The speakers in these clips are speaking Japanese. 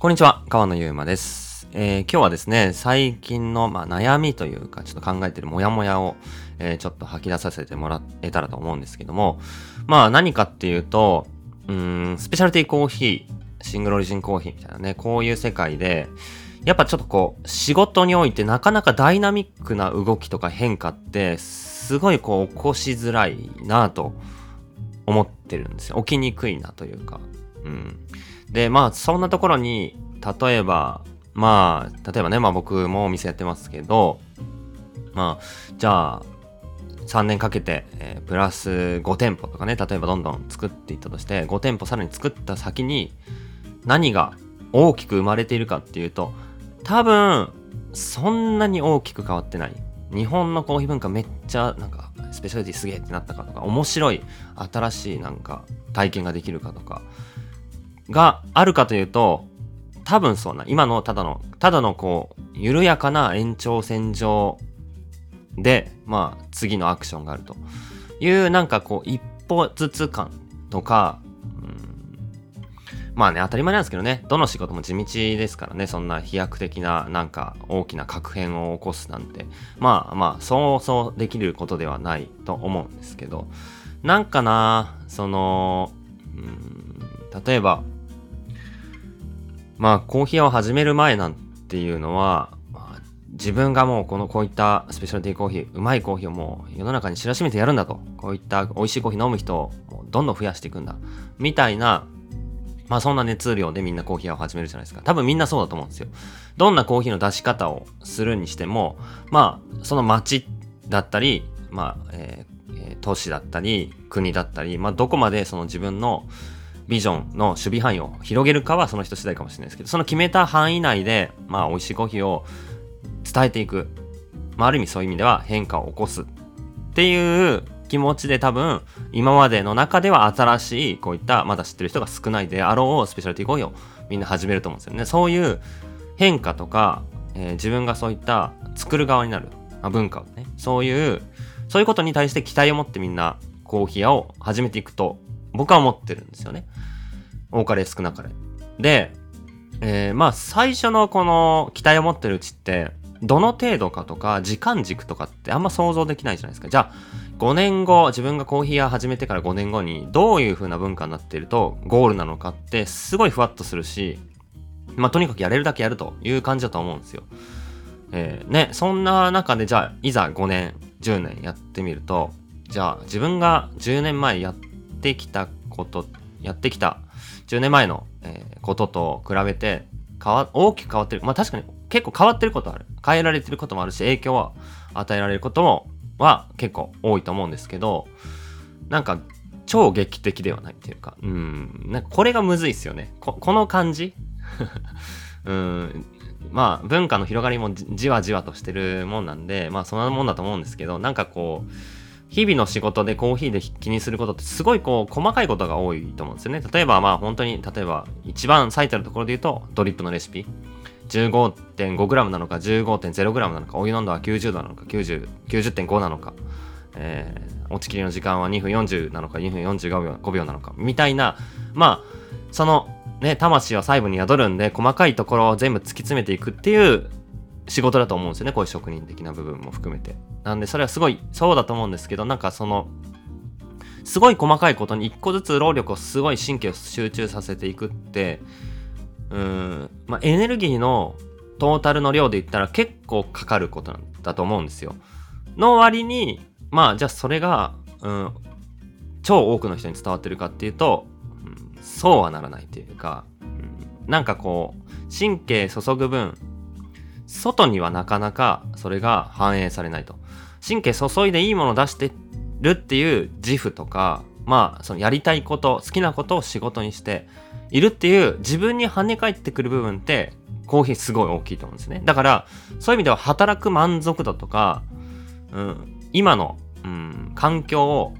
こんにちは、川野ゆうまです。えー今日はですね、最近の、まあ、悩みというか、ちょっと考えてるモヤモヤを、えーちょっと吐き出させてもらえたらと思うんですけども、まあ何かっていうと、うん、スペシャルティーコーヒー、シングルオリジンコーヒーみたいなね、こういう世界で、やっぱちょっとこう、仕事においてなかなかダイナミックな動きとか変化って、すごいこう、起こしづらいなと思ってるんですよ。起きにくいなというか。うん。で、まあ、そんなところに、例えば、まあ、例えばね、まあ僕もお店やってますけど、まあ、じゃあ、3年かけて、えープラス5店舗とかね、例えばどんどん作っていったとして、5店舗さらに作った先に、何が大きく生まれているかっていうと、多分、そんなに大きく変わってない。日本のコーヒー文化めっちゃ、なんか、スペシャリティすげえってなったかとか、面白い、新しいなんか、体験ができるかとか、があるかというと、多分そうな。今のただの、ただのこう、緩やかな延長線上で、まあ、次のアクションがあると。いう、なんかこう、一歩ずつ感とか、うんまあね、当たり前なんですけどね、どの仕事も地道ですからね、そんな飛躍的な、なんか大きな確変を起こすなんて、まあまあ、そうそうできることではないと思うんですけど、なんかな、その、うん、例えば、まあ、コーヒーを始める前なんていうのは、まあ自分がもうこのこういったスペシャルティーコーヒー、うまいコーヒーをもう世の中に知らしめてやるんだと。こういった美味しいコーヒー飲む人をどんどん増やしていくんだ。みたいな、まあそんな熱量でみんなコーヒーを始めるじゃないですか。多分みんなそうだと思うんですよ。どんなコーヒーの出し方をするにしても、まあその街だったり、まあ、ええー都市だったり、国だったり、まあどこまでその自分のビジョンの守備範囲を広げるかはその人次第かもしれないですけど、その決めた範囲内で、まあ美味しいコーヒーを伝えていく。まあある意味そういう意味では変化を起こすっていう気持ちで多分今までの中では新しいこういったまだ知ってる人が少ないであろうスペシャルティーコーヒーをみんな始めると思うんですよね。そういう変化とか、えー自分がそういった作る側になる、まあ、文化をね、そういう、そういうことに対して期待を持ってみんなコーヒー屋を始めていくと僕は思ってるんですよね。多かれ少なかれ。で、えーまあ最初のこの期待を持ってるうちってどの程度かとか時間軸とかってあんま想像できないじゃないですか。じゃあ5年後自分がコーヒー屋始めてから5年後にどういう風な文化になっているとゴールなのかってすごいふわっとするしまあとにかくやれるだけやるという感じだと思うんですよ。えーね、そんな中でじゃあいざ5年10年やってみるとじゃあ自分が10年前やっってきたことやってきた10年前の、えことと比べて変わ大きく変わってる。まあ確かに結構変わってることある。変えられてることもあるし影響は与えられることもは結構多いと思うんですけどなんか超劇的ではないっていうかうん。なんかこれがむずいっすよね。この感じ？うん。まあ文化の広がりもじじわじわとしてるもんなんでまあそんなもんだと思うんですけどなんかこう日々の仕事でコーヒーで気にすることってすごいこう細かいことが多いと思うんですよね。例えばまあ本当に例えば一番最たるところで言うとドリップのレシピ。15.5g なのか 15.0g なのかお湯の温度は90度なのか90 90.5なのか、えー、落ちきりの時間は2分40なのか2分45秒 ,5 秒なのかみたいな。まあそのね魂は細部に宿るんで細かいところを全部突き詰めていくっていう仕事だと思うんですよね。こういう職人的な部分も含めて。なんでそれはすごいそうだと思うんですけどなんかそのすごい細かいことに一個ずつ労力をすごい神経を集中させていくってうんまあエネルギーのトータルの量で言ったら結構かかることなんだと思うんですよ。の割にまあじゃあそれが、うん、超多くの人に伝わってるかっていうと、うん、そうはならないというか、うん、なんかこう神経注ぐ分外にはなかなかそれが反映されないと。神経注いでいいものを出してるっていう自負とか、まあ、そのやりたいこと、好きなことを仕事にしているっていう自分に跳ね返ってくる部分ってコーヒーすごい大きいと思うんですね。だから、そういう意味では働く満足度とか、うん、今の、うん、環境を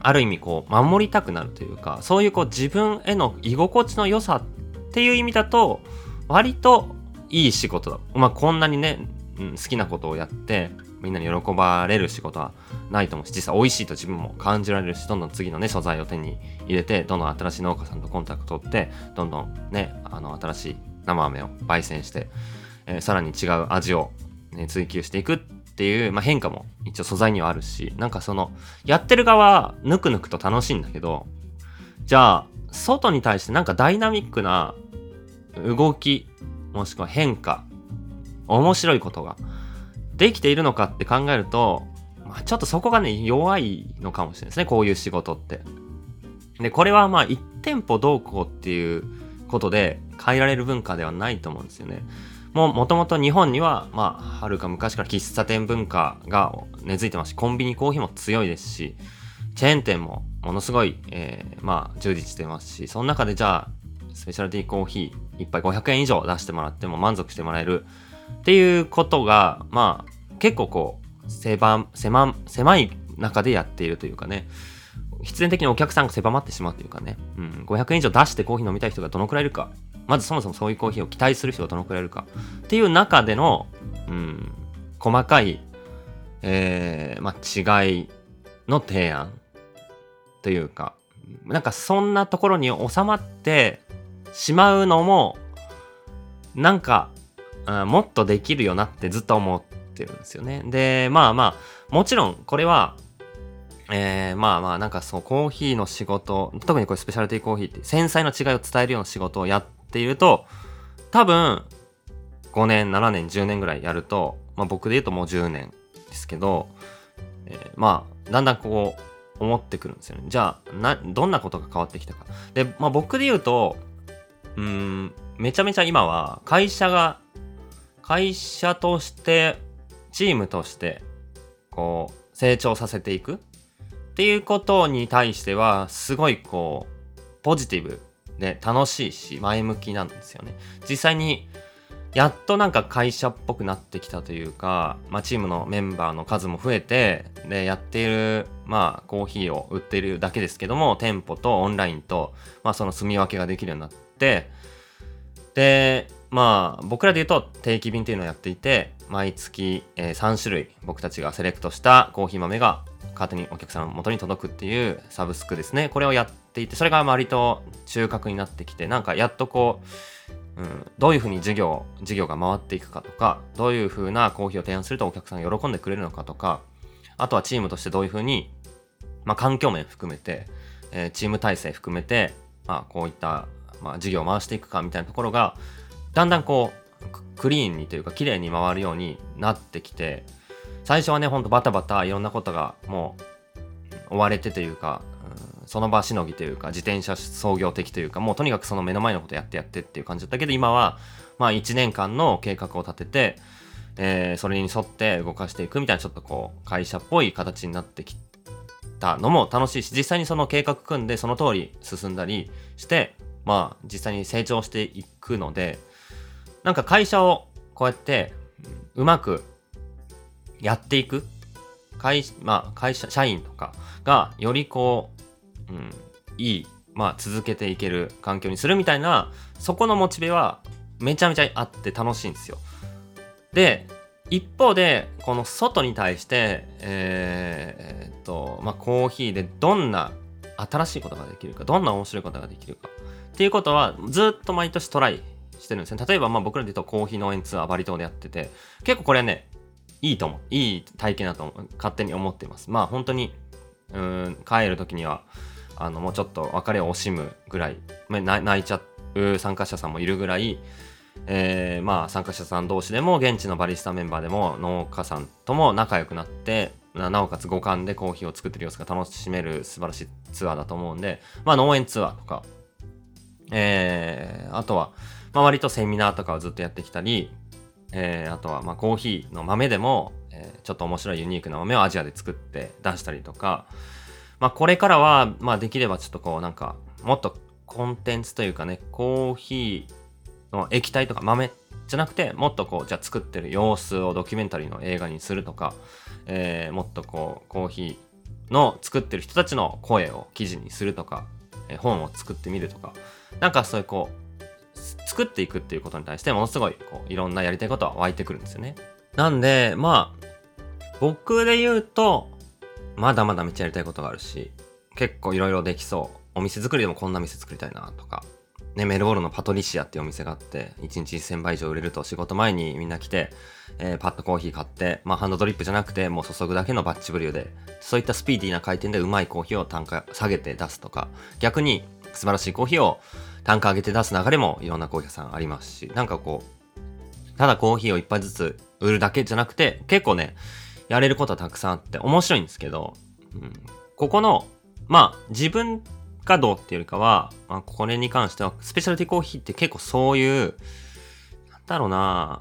ある意味こう守りたくなるというか、そういうこう自分への居心地の良さっていう意味だと、割といい仕事だ。まあこんなにね、うん好きなことをやって、みんなに喜ばれる仕事はないと思うし実際美味しいと自分も感じられるしどんどん次のね素材を手に入れてどんどん新しい農家さんとコンタクトを取ってどんどんねあの新しい生飴を焙煎して、えー、さらに違う味を、ね、追求していくっていう、まあ、変化も一応素材にはあるしなんかそのやってる側ぬくぬくと楽しいんだけどじゃあ外に対してなんかダイナミックな動きもしくは変化面白いことができているのかって考えると、まあ、ちょっとそこがね弱いのかもしれないですねこういう仕事って。でこれはまあ1店舗どうこうっていうことで変えられる文化ではないと思うんですよね。もうもともと日本にはまあはるか昔から喫茶店文化が根付いてますしコンビニコーヒーも強いですしチェーン店もものすごい、えー、まあ充実してますしその中でじゃあスペシャルティーコーヒー1杯500円以上出してもらっても満足してもらえるっていうことがまあ結構こう狭狭狭い中でやっているというかね。必然的にお客さんが狭まってしまうというかね、うん、500円以上出してコーヒー飲みたい人がどのくらいいるか。まずそもそもそういうコーヒーを期待する人がどのくらいいるか。っていう中での、うん、細かい、えー、まあ、違いの提案というか。なんかそんなところに収まってしまうのもなんか、うん、もっとできるよなってずっと思ってるんですよね。でまあまあもちろんこれはえー、まあまあなんかそうコーヒーの仕事特にこれスペシャルティーコーヒーって繊細な違いを伝えるような仕事をやっていると多分5年7年10年ぐらいやると、まあ、僕で言うともう10年ですけど、えー、まあだんだんこう思ってくるんですよねじゃあなどんなことが変わってきたかで、まあ、僕で言うとうんめちゃめちゃ今は会社が会社としてチームとしてこう成長させていく。っていうことに対してはすごいこうポジティブで楽しいし前向きなんですよね。実際にやっとなんか会社っぽくなってきたというか、まあ、チームのメンバーの数も増えてでやっているまあコーヒーを売っているだけですけども店舗とオンラインと、まあ、その住み分けができるようになっててでまあ僕らで言うと定期便っていうのをやっていて毎月、えー、3種類僕たちがセレクトしたコーヒー豆が勝手にお客さんの元に届くっていうサブスクですね。これをやっていてそれが割と中核になってきてなんかやっとこう、うん、どういうふうに事業事業が回っていくかとかどういうふうなコーヒーを提案するとお客さんが喜んでくれるのかとかあとはチームとしてどういうふうに、まあ、環境面含めて、えー、チーム体制含めて、まあ、こういった、まあ、事業を回していくかみたいなところがだんだんこうクリーンにというか綺麗に回るようになってきて最初はねほんとバタバタいろんなことがもう追われてというか、うん、その場しのぎというか自転車創業的というかもうとにかくその目の前のことやってやってっていう感じだったけど今はまあ1年間の計画を立てて、えー、それに沿って動かしていくみたいなちょっとこう会社っぽい形になってきたのも楽しいし実際にその計画組んでその通り進んだりしてまあ実際に成長していくのでなんか会社をこうやってうまくやっていく会,、まあ、会社社員とかがよりこう、うん、いい、まあ、続けていける環境にするみたいなそこのモチベはめちゃめちゃあって楽しいんですよ。で一方でこの外に対して、えー、っとまあ、コーヒーでどんな新しいことができるかどんな面白いことができるかっていうことはずっと毎年トライしてるんですね例えばまあ僕らで言うとコーヒー農園ツアーバリ島でやってて結構これねいいと思う。いい体験だと勝手に思っています。まあ本当に、うん、帰る時には、あの、もうちょっと別れを惜しむぐらい、泣いちゃう参加者さんもいるぐらい、えー、まあ参加者さん同士でも現地のバリスタメンバーでも農家さんとも仲良くなってなおかつ五感でコーヒーを作ってる様子が楽しめる素晴らしいツアーだと思うんで、まあ農園ツアーとか、えー、あとは、まあ割とセミナーとかをずっとやってきたり、えー、あとはまコーヒーの豆でも、えー、ちょっと面白いユニークな豆をアジアで作って出したりとか、まあ、これからは、まあ、できればちょっとこうなんかもっとコンテンツというかねコーヒーの液体とか豆じゃなくてもっとこうじゃあ作ってる様子をドキュメンタリーの映画にするとか、えー、もっとこうコーヒーの作ってる人たちの声を記事にするとか、えー、本を作ってみるとかなんかそういうこう作っていくっていうことに対してものすごいこういろんなやりたいことは湧いてくるんですよね。なんでまあ僕で言うと、まだまだめっちゃやりたいことがあるし、結構いろいろできそう。お店作りでもこんな店作りたいなとか。ね、メルボルンのパトリシアっていうお店があって、1日1000杯以上売れると仕事前にみんな来て、えー、パッドコーヒー買って、まあハンドドリップじゃなくて、もう注ぐだけのバッチブリューで、そういったスピーディーな回転でうまいコーヒーを単価下げて出すとか、逆に素晴らしいコーヒーを単価上げて出す流れもいろんなコーヒー屋さんありますし、なんかこう、ただコーヒーを一杯ずつ売るだけじゃなくて、結構ね、やれることはたくさんあって面白いんですけど、うん、ここの、まあ自分がどうっていうよりかは、まあ、これに関しては、スペシャルティコーヒーって結構そういう、なんだろうな、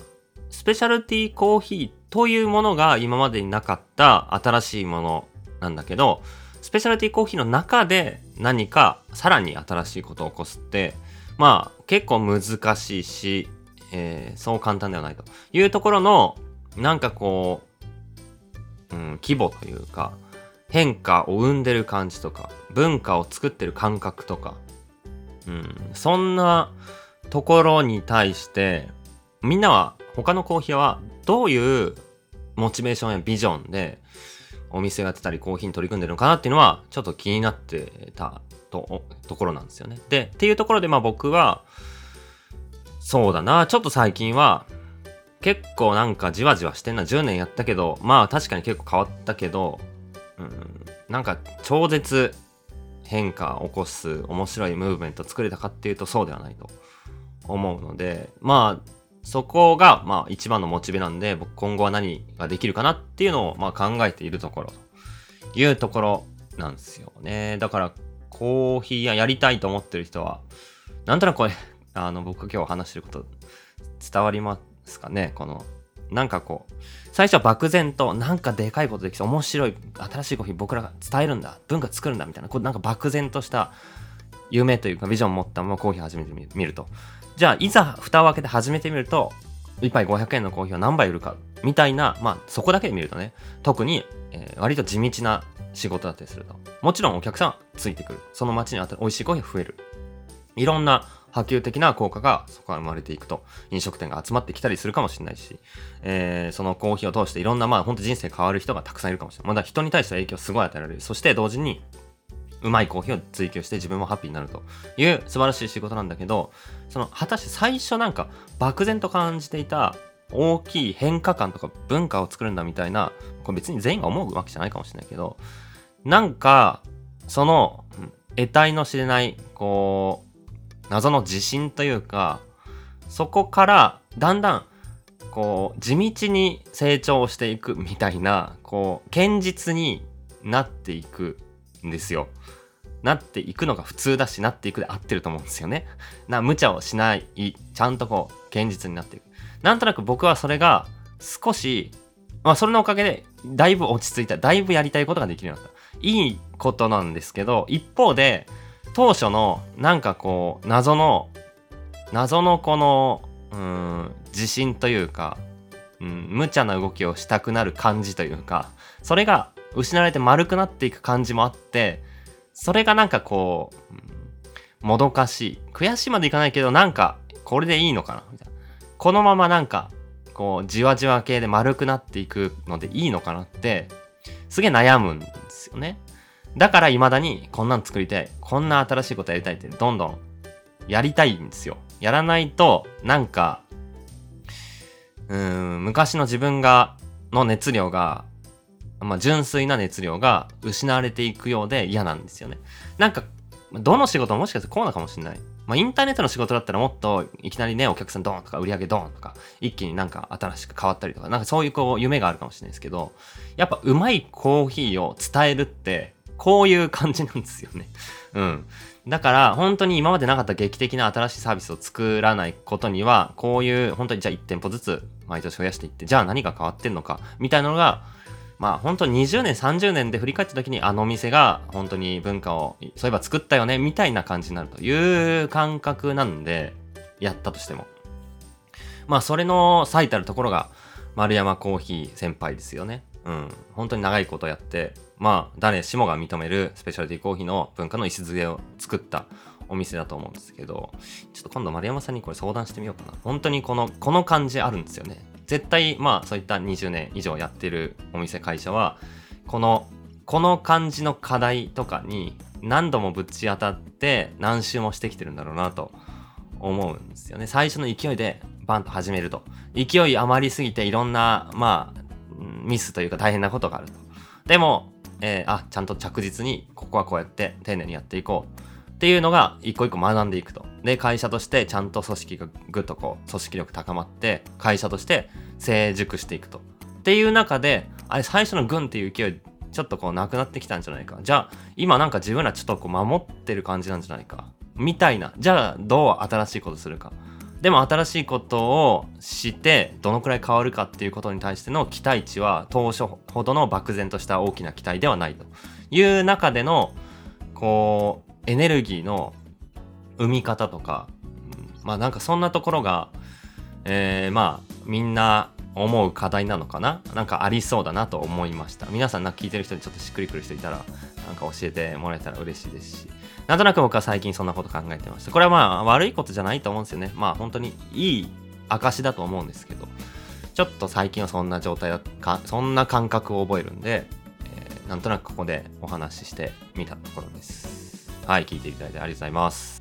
スペシャルティコーヒーというものが今までになかった新しいものなんだけど、スペシャルティコーヒーの中で何かさらに新しいことを起こすって、まあ結構難しいし、えー、そう簡単ではないというところの、なんかこう、うん、規模というか、変化を生んでる感じとか、文化を作ってる感覚とか、うん、そんなところに対して、みんなは、他のコーヒーはどういうモチベーションやビジョンでお店をやってたりコーヒーに取り組んでるのかなっていうのはちょっと気になってたとところなんですよね。で、っていうところでまあ僕はそうだな、ちょっと最近は結構なんかじわじわしてんな、10年やったけど、まあ確かに結構変わったけど、うん、なんか超絶変化を起こす面白いムーブメント作れたかっていうとそうではないと思うので、まあそこが、まあ、一番のモチベなんで、僕今後は何ができるかなっていうのを、まあ、考えているところというところなんですよね。だから、コーヒー屋やりたいと思ってる人は、なんとなくこれ、あの、僕今日話してること伝わりますかね？この、なんかこう、最初は漠然と、なんかでかいことできそう、面白い、新しいコーヒー僕らが伝えるんだ、文化作るんだ、みたいな、こうなんか漠然とした夢というかビジョンを持ったままコーヒー始めてみると。じゃあ、いざ蓋を開けて始めてみると、1杯500円のコーヒーを何杯売るか、みたいな、まあ、そこだけで見るとね、特に、えー、割と地道な仕事だったりすると。もちろんお客さんついてくる。その街にあった美味しいコーヒーが増える。いろんな波及的な効果がそこから生まれていくと。飲食店が集まってきたりするかもしれないし、えー、そのコーヒーを通していろんな、まあ、本当人生変わる人がたくさんいるかもしれない。まだ人に対して影響すごい与えられる。そして同時に、うまいコーヒーを追求して自分もハッピーになるという素晴らしい仕事なんだけどその果たして最初なんか漠然と感じていた大きい変化感とか文化を作るんだみたいなこれ別に全員が思うわけじゃないかもしれないけどなんかその得体の知れないこう謎の自信というかそこからだんだんこう地道に成長していくみたいなこう堅実になっていくんですよ。なっていくのが普通だし、なっていくで合ってると思うんですよね。な、無茶をしない、ちゃんとこう、現実になっていく。なんとなく僕はそれが少し、まあそれのおかげで、だいぶ落ち着いた、だいぶやりたいことができるようになった。いいことなんですけど、一方で、当初の、なんかこう、謎の、謎のこの、うん、自信というか、うん、無茶な動きをしたくなる感じというか、それが失われて丸くなっていく感じもあって、それがなんかこう、もどかしい。悔しいまでいかないけど、なんか、これでいいのかなみたいな。このままなんか、こう、じわじわ系で丸くなっていくのでいいのかなって、すげえ悩むんですよね。だから未だに、こんなん作りたい。こんな新しいことやりたいって、どんどんやりたいんですよ。やらないと、なんか、うん、昔の自分が、の熱量がまあ、純粋な熱量が失われていくようで嫌なんですよね。なんか、どの仕事ももしかしてこうなかもしれない。まあ、インターネットの仕事だったらもっといきなりね、お客さんドーンとか売り上げドーンとか、一気になんか新しく変わったりとか、なんかそういうこう夢があるかもしれないですけど、やっぱうまいコーヒーを伝えるって、こういう感じなんですよね。うん。だから本当に今までなかった劇的な新しいサービスを作らないことには、こういう本当にじゃあ1店舗ずつ毎年増やしていって、じゃあ何が変わってんのか、みたいなのが、まあ本当に20年30年で振り返った時にあの店が本当に文化をそういえば作ったよねみたいな感じになるという感覚なんでやったとしてもまあそれの最たるところが丸山コーヒー先輩ですよねうん本当に長いことやってまあ誰しもが認めるスペシャルティコーヒーの文化の礎を作ったお店だと思うんですけどちょっと今度丸山さんにこれ相談してみようかな。本当にこのこの感じあるんですよね。絶対まあそういった20年以上やってるお店会社はこのこの感じの課題とかに何度もぶち当たって何周もしてきてるんだろうなと思うんですよね。最初の勢いでバンと始めると。勢い余りすぎていろんなまあミスというか大変なことがあると。でも、えー、あちゃんと着実にここはこうやって丁寧にやっていこうっていうのが一個一個学んでいくと。で、会社としてちゃんと組織がぐっとこう、組織力高まって、会社として成熟していくと。っていう中で、あれ最初の軍っていう勢い、ちょっとこうなくなってきたんじゃないか。じゃあ、今なんか自分らちょっとこう守ってる感じなんじゃないか。みたいな。じゃあ、どう新しいことするか。でも新しいことをしてどのくらい変わるかっていうことに対しての期待値は当初ほどの漠然とした大きな期待ではないという中でのこうエネルギーの生み方とか、まあなんかそんなところが、えー、まあみんな思う課題なのかな？なんかありそうだなと思いました。皆さんなんか聞いてる人でちょっとしっくりくる人いたらなんか教えてもらえたら嬉しいですし。なんとなく僕は最近そんなこと考えてましたこれはまあ悪いことじゃないと思うんですよね。まあ本当にいい証だと思うんですけど。ちょっと最近はそんな状態だかそんな感覚を覚えるんで、えー、なんとなくここでお話ししてみたところです。はい、聞いていただいてありがとうございます。